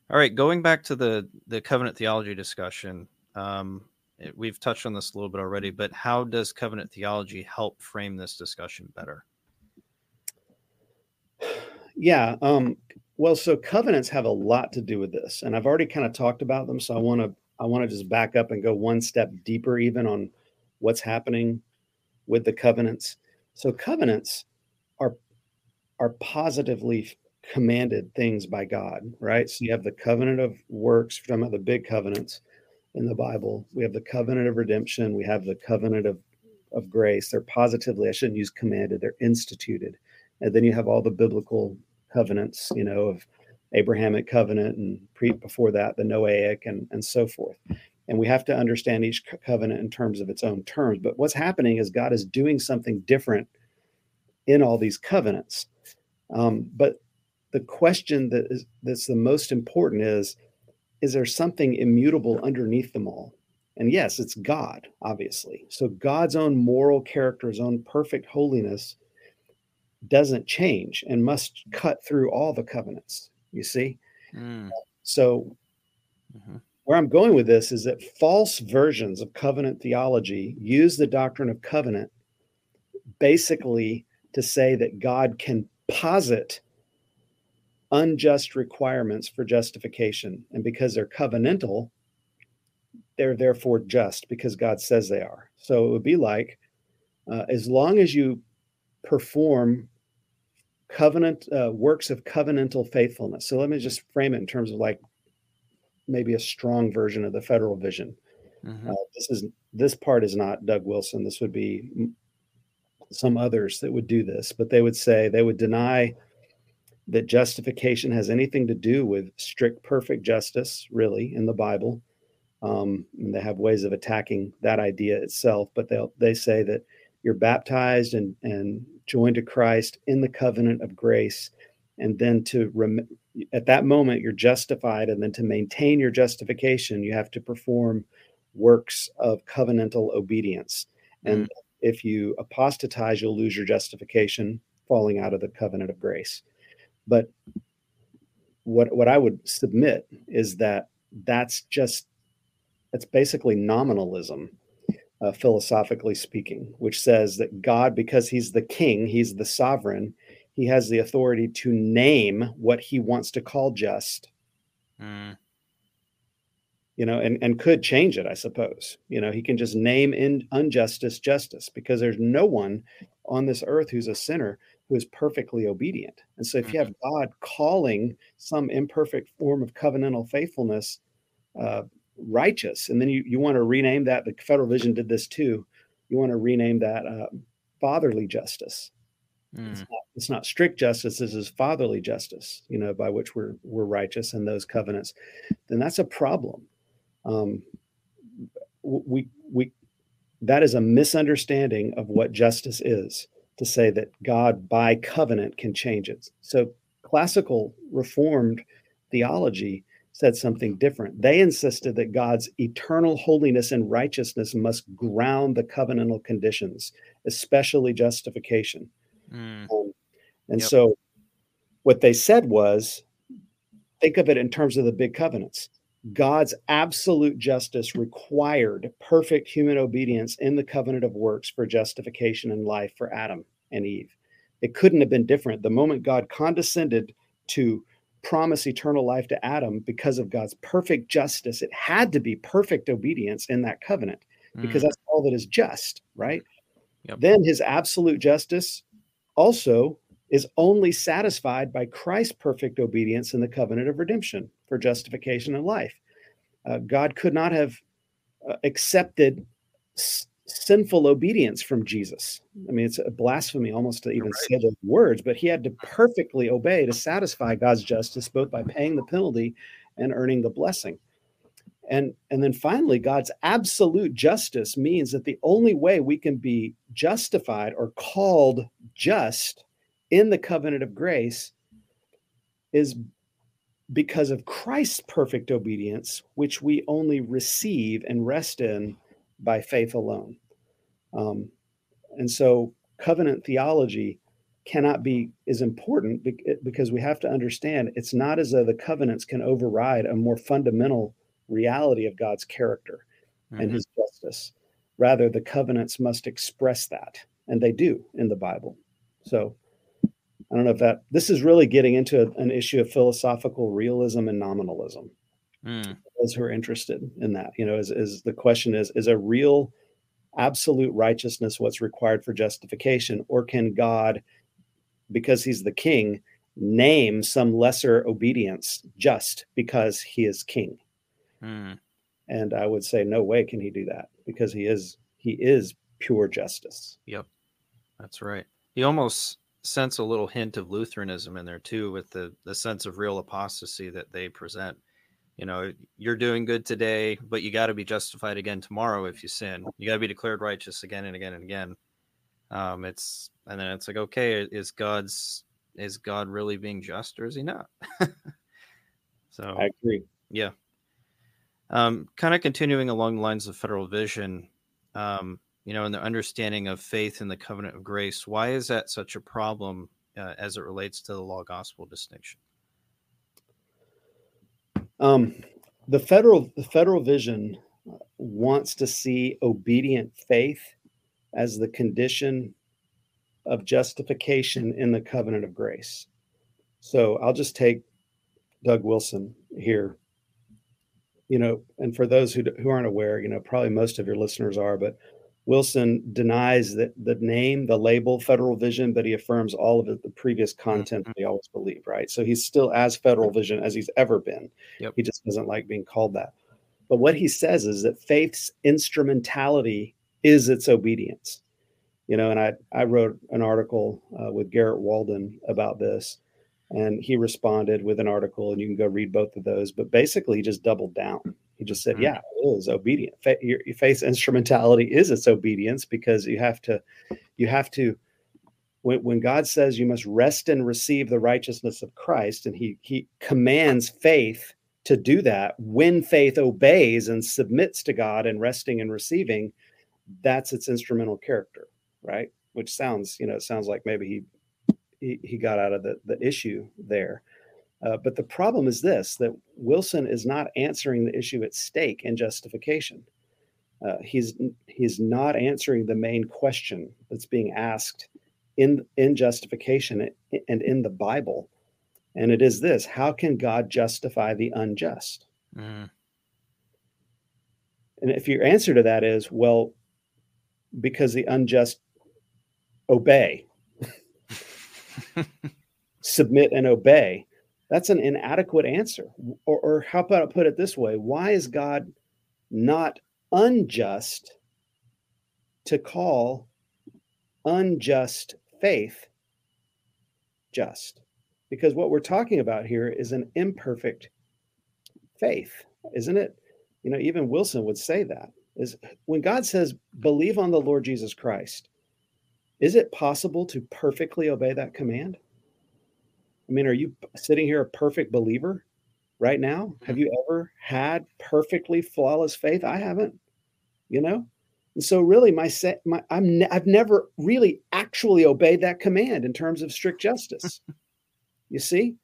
All right, going back to the the covenant theology discussion, um, it, we've touched on this a little bit already, but how does covenant theology help frame this discussion better? Yeah, um, well, so covenants have a lot to do with this, and I've already kind of talked about them. So I want to I want to just back up and go one step deeper, even on what's happening with the covenants. So covenants are are positively commanded things by God, right? So you have the covenant of works from the big covenants in the Bible. We have the covenant of redemption. We have the covenant of of grace. They're positively, I shouldn't use commanded, they're instituted. And then you have all the biblical covenants, you know, of Abrahamic covenant and pre before that the Noahic and and so forth. And we have to understand each covenant in terms of its own terms. But what's happening is God is doing something different in all these covenants. Um, but the question that is that's the most important is is there something immutable underneath them all? And yes, it's God, obviously. So God's own moral character, his own perfect holiness doesn't change and must cut through all the covenants you see mm. so mm-hmm. where i'm going with this is that false versions of covenant theology use the doctrine of covenant basically to say that god can posit unjust requirements for justification and because they're covenantal they're therefore just because god says they are so it would be like uh, as long as you perform covenant uh, works of covenantal faithfulness. So let me just frame it in terms of like maybe a strong version of the federal vision. Mm-hmm. Uh, this is this part is not Doug Wilson. This would be some others that would do this, but they would say they would deny that justification has anything to do with strict perfect justice, really, in the Bible. Um, and they have ways of attacking that idea itself, but they they say that you're baptized and, and joined to Christ in the covenant of grace. And then to, rem- at that moment, you're justified. And then to maintain your justification, you have to perform works of covenantal obedience. And mm. if you apostatize, you'll lose your justification, falling out of the covenant of grace. But what, what I would submit is that that's just, it's basically nominalism uh, philosophically speaking, which says that God, because he's the king, he's the sovereign, he has the authority to name what he wants to call just. Mm. You know, and, and could change it, I suppose. You know, he can just name in injustice justice because there's no one on this earth who's a sinner who is perfectly obedient. And so if you have mm-hmm. God calling some imperfect form of covenantal faithfulness uh, righteous and then you, you want to rename that the federal vision did this too you want to rename that uh, fatherly justice. Mm. It's, not, it's, not, strict justice. This is fatherly justice, you know, by which we're we're righteous in those covenants. Then that's a problem. Um, we we that is a misunderstanding of what justice is to say that God by covenant can change it. So classical reformed theology said something different. They insisted that God's eternal holiness and righteousness must ground the covenantal conditions, especially justification. Mm. Um, and yep. so what they said was think of it in terms of the big covenants. God's absolute justice required perfect human obedience in the covenant of works for justification and life for Adam and Eve. It couldn't have been different. The moment God condescended to promise eternal life to Adam because of God's perfect justice, it had to be perfect obedience in that covenant because mm. that's all that is just, right? Yep. Then his absolute justice also is only satisfied by Christ's perfect obedience in the covenant of redemption for justification and life. Uh, God could not have uh, accepted s- sinful obedience from Jesus. I mean, it's a blasphemy almost to even right. say those words, but he had to perfectly obey to satisfy God's justice, both by paying the penalty and earning the blessing. And, and then finally, God's absolute justice means that the only way we can be justified or called just in the covenant of grace is because of Christ's perfect obedience, which we only receive and rest in by faith alone. Um, and so covenant theology cannot be is important because we have to understand it's not as though the covenants can override a more fundamental reality of God's character mm-hmm. and his justice. Rather, the covenants must express that, and they do in the Bible. So I don't know if that this is really getting into an issue of philosophical realism and nominalism. Mm. Those who are interested in that, you know, is, is the question is is a real absolute righteousness what's required for justification, or can God, because He's the King, name some lesser obedience just because He is King? Mm. And I would say, no way can He do that because He is He is pure justice. Yep, that's right. He almost sense a little hint of Lutheranism in there too, with the the sense of real apostasy that they present. You know, you're doing good today, but you got to be justified again tomorrow if you sin. You got to be declared righteous again and again and again. Um, it's and then it's like, okay, is God's is God really being just or is he not? so I agree. Yeah. Um, kind of continuing along the lines of federal vision. Um, you know, in the understanding of faith in the covenant of grace. Why is that such a problem uh, as it relates to the law gospel distinction? Um, the federal the federal vision wants to see obedient faith as the condition of justification in the covenant of grace. So I'll just take Doug Wilson here. You know, and for those who, who aren't aware, you know, probably most of your listeners are, but Wilson denies that the name, the label, Federal Vision, but he affirms all of it, the previous content mm-hmm. we always believe, right? So he's still as Federal Vision as he's ever been. Yep. He just doesn't like being called that. But what he says is that faith's instrumentality is its obedience. You know, and I, I wrote an article uh, with Garrett Walden about this, and he responded with an article, and you can go read both of those. But basically, he just doubled down he just said, mm-hmm. "Yeah, it is obedient. Your, your faith instrumentality is its obedience because you have to, you have to." When, when God says you must rest and receive the righteousness of Christ, and He He commands faith to do that, when faith obeys and submits to God and resting and receiving, that's its instrumental character, right? Which sounds, you know, it sounds like maybe he he, he got out of the, the issue there. Uh, but the problem is this that Wilson is not answering the issue at stake in justification. Uh, he's he's not answering the main question that's being asked in in justification and in the Bible, and it is this: How can God justify the unjust? Mm. And if your answer to that is well, because the unjust obey, submit and obey, that's an inadequate answer. Or, or how about I put it this way? Why is God not unjust to call unjust faith just because what we're talking about here is an imperfect faith isn't it you know even wilson would say that is when god says believe on the lord jesus christ is it possible to perfectly obey that command i mean are you sitting here a perfect believer right now have you ever had perfectly flawless faith i haven't you know and so really my, my I'm I've never really actually obeyed that command in terms of strict justice. you see?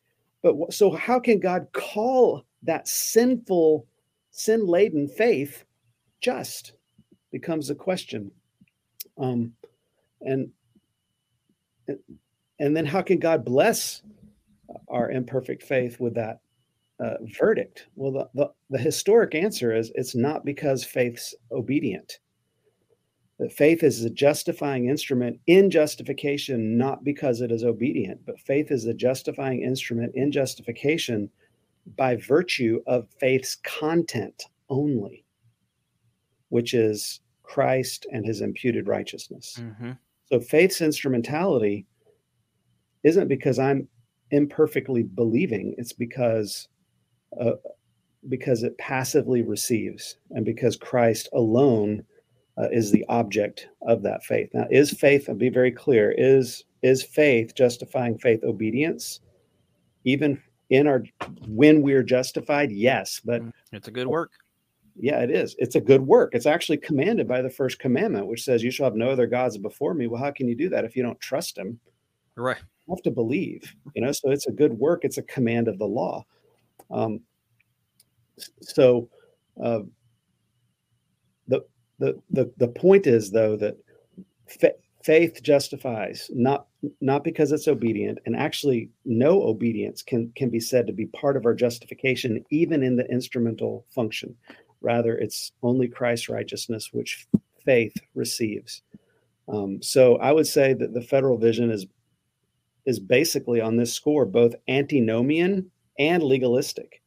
But so how can God call that sinful sin laden faith just becomes a question. Um and and then how can God bless our imperfect faith with that uh, verdict? Well, the, the, the historic answer is it's not because faith's obedient that faith is a justifying instrument in justification, not because it is obedient, but faith is a justifying instrument in justification by virtue of faith's content only, which is Christ and his imputed righteousness. Mm-hmm. So faith's instrumentality isn't because I'm imperfectly believing, it's because. Uh, because it passively receives and because Christ alone uh, is the object of that faith. Now, is faith, I'll be very clear, is is faith justifying faith obedience? Even in our when we're justified, yes, but mm, it's a good work. Yeah, it is. It's a good work. It's actually commanded by the first commandment, which says, You shall have no other gods before me. Well, how can you do that if you don't trust him? Right. Have to believe, you know, so it's a good work. It's a command of the law. Um, so uh, the the the the point is though that fa- faith justifies not not because it's obedient and actually no obedience can can be said to be part of our justification even in the instrumental function rather it's only christ's righteousness which faith receives um, so i would say that the federal vision is is basically on this score both antinomian and legalistic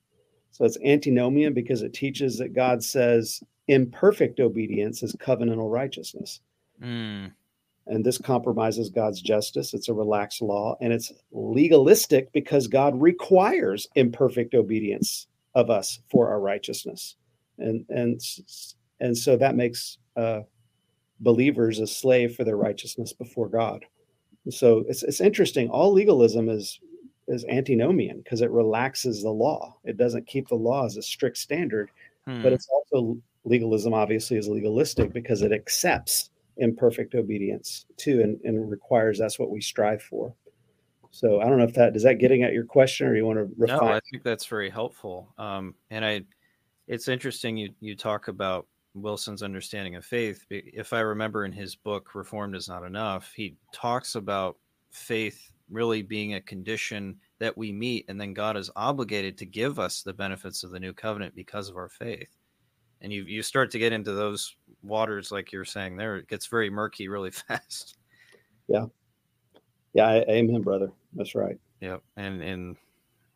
so it's antinomian because it teaches that god says imperfect obedience is covenantal righteousness. Mm. And this compromises God's justice. It's a relaxed law and it's legalistic because God requires imperfect obedience of us for our righteousness. And and and so that makes uh, believers a slave for their righteousness before God. So it's it's interesting. All legalism is is antinomian because it relaxes the law. It doesn't keep the law as a strict standard, hmm. but it's also legalism obviously is legalistic because it accepts imperfect obedience too and, and requires that's what we strive for so i don't know if that does that getting at your question or you want to refine? no i think that's very helpful um, and i it's interesting you you talk about wilson's understanding of faith if i remember in his book reformed is not enough he talks about faith really being a condition that we meet and then god is obligated to give us the benefits of the new covenant because of our faith. And you you start to get into those waters like you're saying there it gets very murky really fast. Yeah. Yeah amen brother. That's right. Yeah and and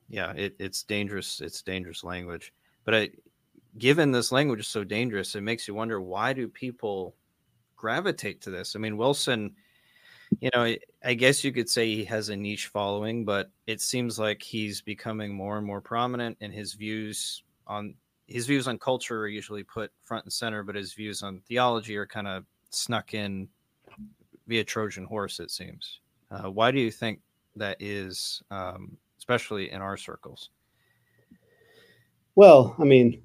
yeah it, it's dangerous it's dangerous language. But I, given this language is so dangerous it makes you wonder why do people gravitate to this i mean wilson you know i guess you could say he has a niche following but it seems like he's becoming more and more prominent and his views on his views on culture are usually put front and center, but his views on theology are kind of snuck in via Trojan horse. It seems. Uh, why do you think that is, um, especially in our circles? Well, I mean,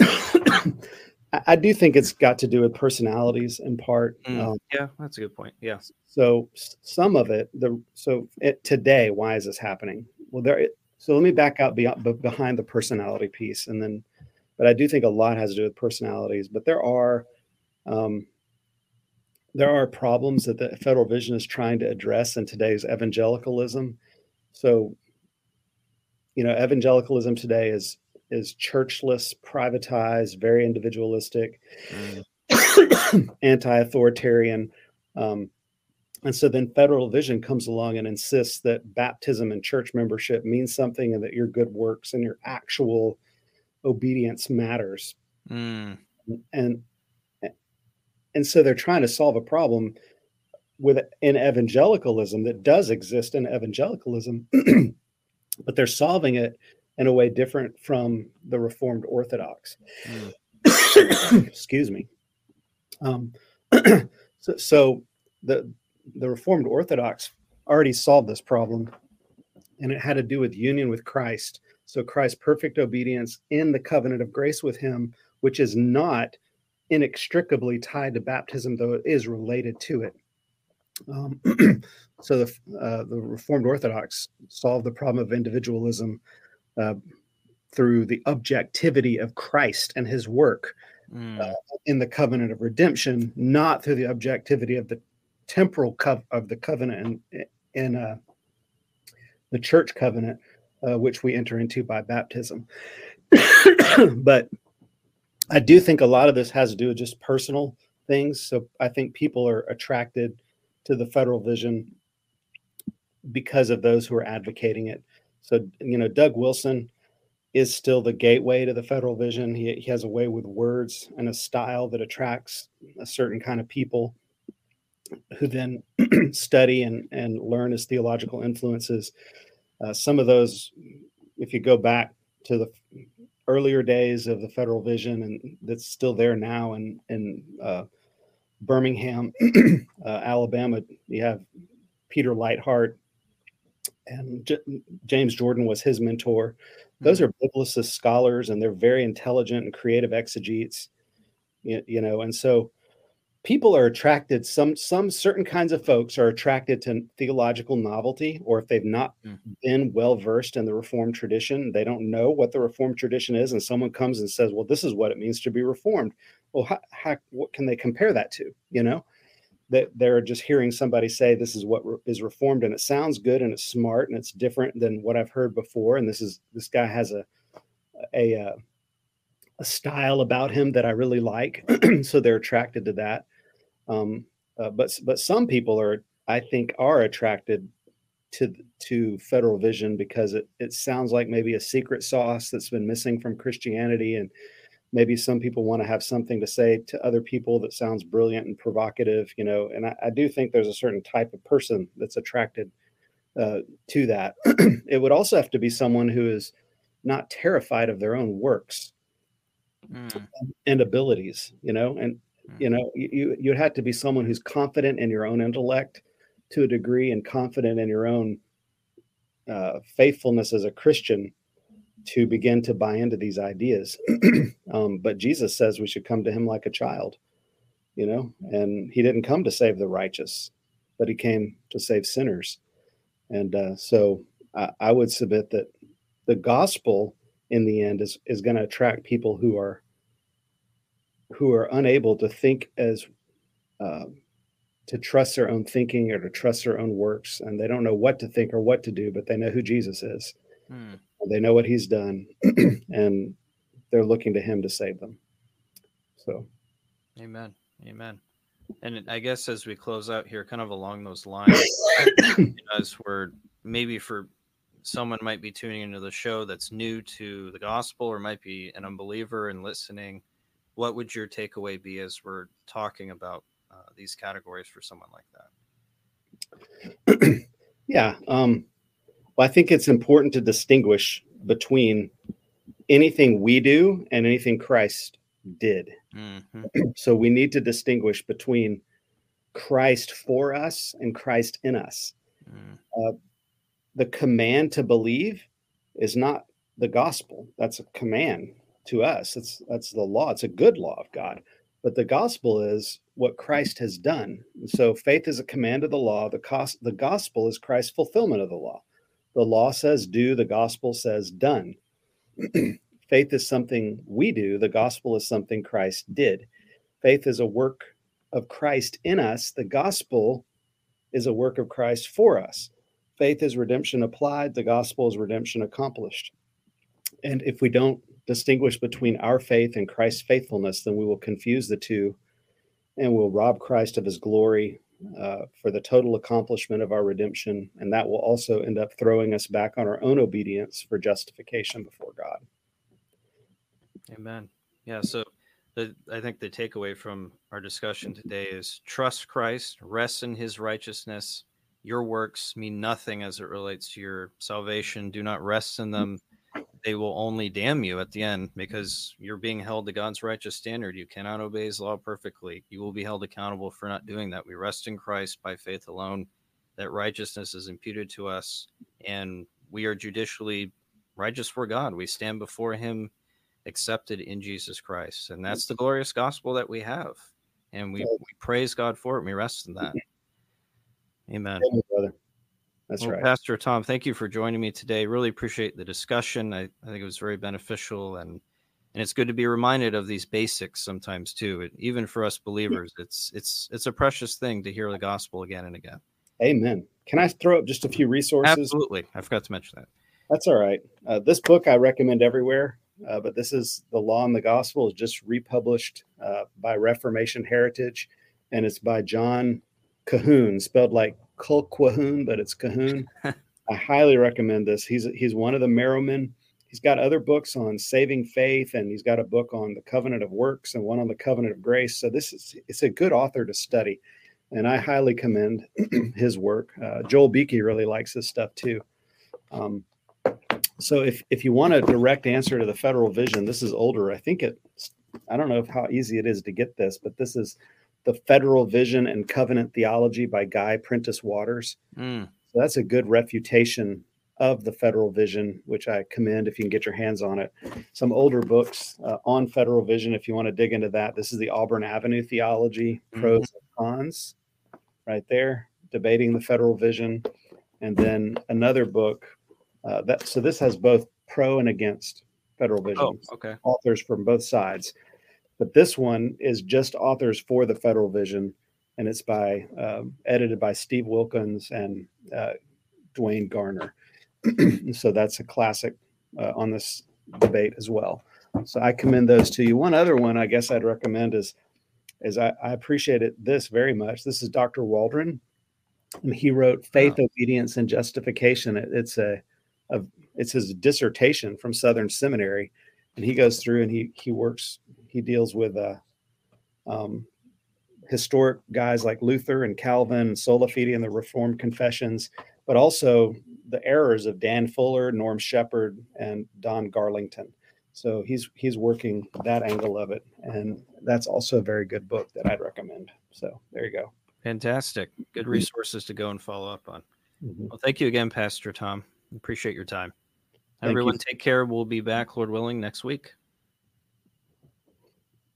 I do think it's got to do with personalities in part. Mm, um, yeah, that's a good point. Yeah. So some of it, the so it, today, why is this happening? Well, there. So let me back out beyond, behind the personality piece, and then but I do think a lot has to do with personalities. But there are um, there are problems that the federal vision is trying to address in today's evangelicalism. So, you know, evangelicalism today is is churchless, privatized, very individualistic, mm. anti-authoritarian. Um, and so then federal vision comes along and insists that baptism and church membership means something and that your good works and your actual obedience matters. Mm. And and so they're trying to solve a problem with in evangelicalism that does exist in evangelicalism, but they're solving it in a way different from the Reformed Orthodox. Mm. Excuse me. Um, so, so the the Reformed Orthodox already solved this problem, and it had to do with union with Christ. So Christ's perfect obedience in the covenant of grace with Him, which is not inextricably tied to baptism, though it is related to it. Um, so the uh, the Reformed Orthodox solved the problem of individualism uh, through the objectivity of Christ and His work mm. uh, in the covenant of redemption, not through the objectivity of the temporal cov- of the covenant in, in uh, the church covenant, uh, which we enter into by baptism. but I do think a lot of this has to do with just personal things. So I think people are attracted to the federal vision because of those who are advocating it. So, you know, Doug Wilson is still the gateway to the federal vision. He, he has a way with words and a style that attracts a certain kind of people who then study and, and learn his theological influences. Uh, some of those, if you go back to the earlier days of the federal vision, and that's still there now in, in uh, Birmingham, uh, Alabama, you have Peter Leithart, and J- James Jordan was his mentor. Those mm-hmm. are biblicist scholars, and they're very intelligent and creative exegetes. You, you know, and so people are attracted some some certain kinds of folks are attracted to theological novelty or if they've not mm. been well versed in the reformed tradition they don't know what the reformed tradition is and someone comes and says well this is what it means to be reformed well how, how what can they compare that to you know that they're just hearing somebody say this is what is reformed and it sounds good and it's smart and it's different than what i've heard before and this is this guy has a a, a, a style about him that i really like so they're attracted to that. Um, uh, but but some people are, I think, are attracted to to federal vision because it it sounds like maybe a secret sauce that's been missing from Christianity, and maybe some people want to have something to say to other people that sounds brilliant and provocative, you know. And I, I do think there's a certain type of person that's attracted uh, to that. it would also have to be someone who is not terrified of their own works mm. and abilities, you know, and you know, you you'd have to be someone who's confident in your own intellect to a degree and confident in your own uh, faithfulness as a Christian to begin to buy into these ideas. um, but Jesus says we should come to him like a child, you know, and he didn't come to save the righteous, but he came to save sinners. And uh, so I, I would submit that the gospel in the end is, is going to attract people who are who are unable to think as uh, to trust their own thinking or to trust their own works, and they don't know what to think or what to do, but they know who Jesus is. Hmm. They know what He's done, and they're looking to Him to save them. So, Amen, Amen. And I guess as we close out here, kind of along those lines, as we're maybe for someone might be tuning into the show that's new to the gospel or might be an unbeliever and listening what would your takeaway be as we're talking about uh, these categories for someone like that? yeah. Um, well, I think it's important to distinguish between anything we do and anything Christ did. Mm-hmm. So we need to distinguish between Christ for us and Christ in us. Mm. Uh, the command to believe is not the gospel, that's a command to us. It's that's the law. It's a good law of God. But the gospel is what Christ has done. So faith is a command of the law. The cost the gospel is Christ's fulfillment of the law. The law says do, the gospel says done. faith is something we do, the gospel is something Christ did. Faith is a work of Christ in us. The gospel is a work of Christ for us. Faith is redemption applied, the gospel is redemption accomplished. And if we don't distinguish between our faith and Christ's faithfulness, then we will confuse the two and we'll rob Christ of his glory uh, for the total accomplishment of our redemption. And that will also end up throwing us back on our own obedience for justification before God. Amen. Yeah. So the, I think the takeaway from our discussion today is trust Christ, rest in his righteousness. Your works mean nothing as it relates to your salvation. Do not rest in them. They will only damn you at the end because you're being held to God's righteous standard. You cannot obey his law perfectly. You will be held accountable for not doing that. We rest in Christ by faith alone. That righteousness is imputed to us, and we are judicially righteous for God. We stand before him accepted in Jesus Christ. And that's the glorious gospel that we have. And we, we praise God for it. And we rest in that. Amen. brother. That's well, right. Pastor Tom, thank you for joining me today. Really appreciate the discussion. I, I think it was very beneficial and and it's good to be reminded of these basics sometimes too. It, even for us believers, it's it's it's a precious thing to hear the gospel again and again. Amen. Can I throw up just a few resources? Absolutely. I forgot to mention that. That's all right. Uh, this book I recommend everywhere uh, but this is the Law and the Gospel is just republished uh, by Reformation Heritage, and it's by John Cahoon, spelled like Colquhoun, but it's Cahoon. I highly recommend this. He's he's one of the Marrowmen. He's got other books on saving faith, and he's got a book on the covenant of works and one on the covenant of grace. So this is it's a good author to study, and I highly commend his work. Uh, Joel Beeke really likes his stuff too. Um, so if, if you want a direct answer to the federal vision, this is older. I think it, I don't know how easy it is to get this, but this is the Federal Vision and Covenant Theology by Guy Prentiss Waters. Mm. So that's a good refutation of the federal vision, which I commend if you can get your hands on it. Some older books uh, on federal vision, if you want to dig into that. This is the Auburn Avenue Theology, mm-hmm. pros and cons, right there, debating the federal vision. And then another book uh, that so this has both pro and against federal vision. Oh, okay. Authors from both sides, but this one is just authors for the federal vision, and it's by um, edited by Steve Wilkins and uh, Duane Garner. so that's a classic uh, on this debate as well. So I commend those to you. One other one I guess I'd recommend is is I, I appreciate it this very much. This is Dr. Waldron. And he wrote Faith, oh. Obedience, and Justification. It, it's a of it's his dissertation from Southern Seminary, and he goes through and he he works he deals with uh, um, historic guys like Luther and Calvin, and Sola Fide, and the Reformed Confessions, but also the errors of Dan Fuller, Norm Shepherd, and Don Garlington. So he's he's working that angle of it, and that's also a very good book that I'd recommend. So there you go. Fantastic, good resources to go and follow up on. Mm-hmm. Well, thank you again, Pastor Tom. Appreciate your time. Thank Everyone, you. take care. We'll be back, Lord willing, next week.